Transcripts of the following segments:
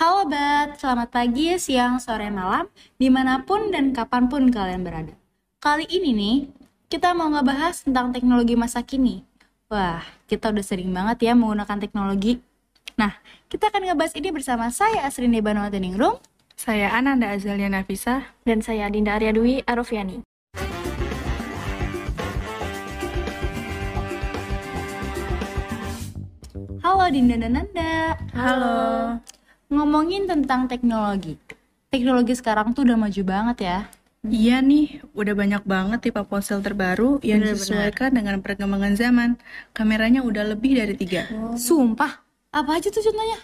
Halo Bat, selamat pagi, siang, sore, malam, di mana pun dan kapan pun kalian berada. Kali ini nih, kita mau ngebahas tentang teknologi masa kini. Wah, kita udah sering banget ya menggunakan teknologi. Nah, kita akan ngebahas ini bersama saya Asrin Debanowati Ningrum. Saya Ananda Azalia Nafisa. Dan saya Dinda Arya Dwi Arofiani. Halo Dinda dan Nanda. Halo. Ngomongin tentang teknologi. Teknologi sekarang tuh udah maju banget ya. Iya nih, udah banyak banget tipe ponsel terbaru yang Bener-bener. disesuaikan dengan perkembangan zaman. Kameranya udah lebih dari tiga. Sumpah, apa aja tuh contohnya?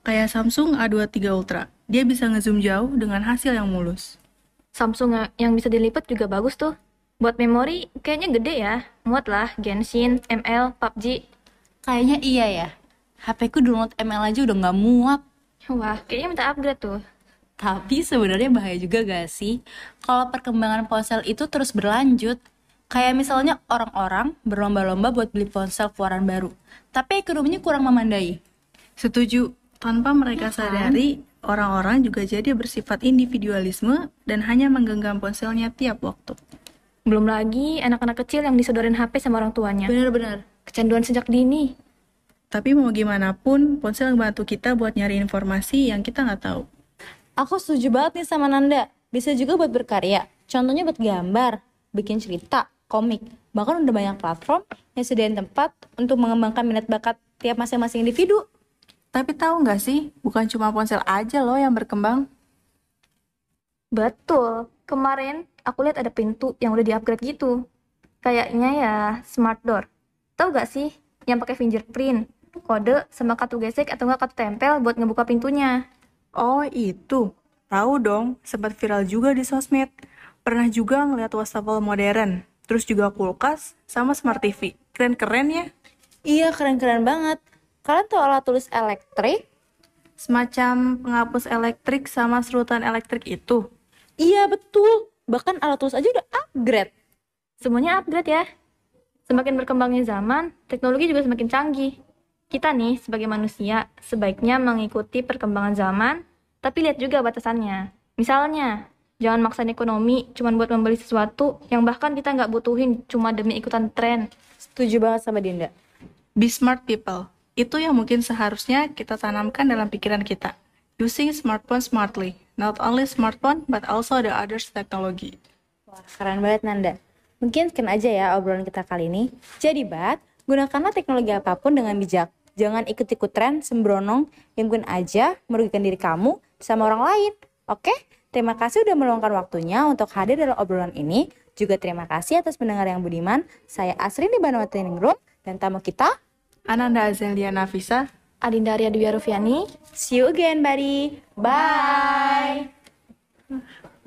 Kayak Samsung A23 Ultra. Dia bisa ngezoom jauh dengan hasil yang mulus. Samsung ya- yang bisa dilipat juga bagus tuh. Buat memori kayaknya gede ya. Muat lah Genshin, ML, PUBG. Kayaknya iya ya. HP ku download ML aja udah nggak muat. Wah, kayaknya minta upgrade tuh. Tapi sebenarnya bahaya juga gak sih kalau perkembangan ponsel itu terus berlanjut? Kayak misalnya orang-orang berlomba-lomba buat beli ponsel keluaran baru, tapi ekonominya kurang memandai. Setuju, tanpa mereka sadari, orang-orang juga jadi bersifat individualisme dan hanya menggenggam ponselnya tiap waktu. Belum lagi anak-anak kecil yang disodorin HP sama orang tuanya. Bener-bener. Kecanduan sejak dini. Tapi mau gimana pun, ponsel membantu kita buat nyari informasi yang kita nggak tahu. Aku setuju banget nih sama Nanda. Bisa juga buat berkarya. Contohnya buat gambar, bikin cerita, komik. Bahkan udah banyak platform yang sediain tempat untuk mengembangkan minat bakat tiap masing-masing individu. Tapi tahu nggak sih, bukan cuma ponsel aja loh yang berkembang. Betul. Kemarin aku lihat ada pintu yang udah di-upgrade gitu. Kayaknya ya smart door. Tahu gak sih yang pakai fingerprint, kode sama kartu gesek atau enggak kartu tempel buat ngebuka pintunya. Oh itu, tahu dong, sempat viral juga di sosmed. Pernah juga ngeliat wastafel modern, terus juga kulkas sama smart TV. Keren-keren ya? Iya, keren-keren banget. Kalian tahu alat tulis elektrik? Semacam penghapus elektrik sama serutan elektrik itu. Iya, betul. Bahkan alat tulis aja udah upgrade. Semuanya upgrade ya. Semakin berkembangnya zaman, teknologi juga semakin canggih. Kita nih sebagai manusia sebaiknya mengikuti perkembangan zaman, tapi lihat juga batasannya. Misalnya, jangan maksain ekonomi cuma buat membeli sesuatu yang bahkan kita nggak butuhin cuma demi ikutan tren. Setuju banget sama Dinda. Be smart people. Itu yang mungkin seharusnya kita tanamkan dalam pikiran kita. Using smartphone smartly. Not only smartphone, but also the others technology. Wah, keren banget Nanda. Mungkin sekian aja ya obrolan kita kali ini. Jadi, Bat, gunakanlah teknologi apa pun dengan bijak. Jangan ikut-ikut tren sembronong yang mungkin aja merugikan diri kamu sama orang lain. Oke? Terima kasih udah meluangkan waktunya untuk hadir dalam obrolan ini. Juga terima kasih atas pendengar yang budiman. Saya Asrin di Bandung Training Room dan tamu kita. Ananda Azalia Nafisa, Adinda Arya Dwi Arufiani, See you again, buddy. Bye.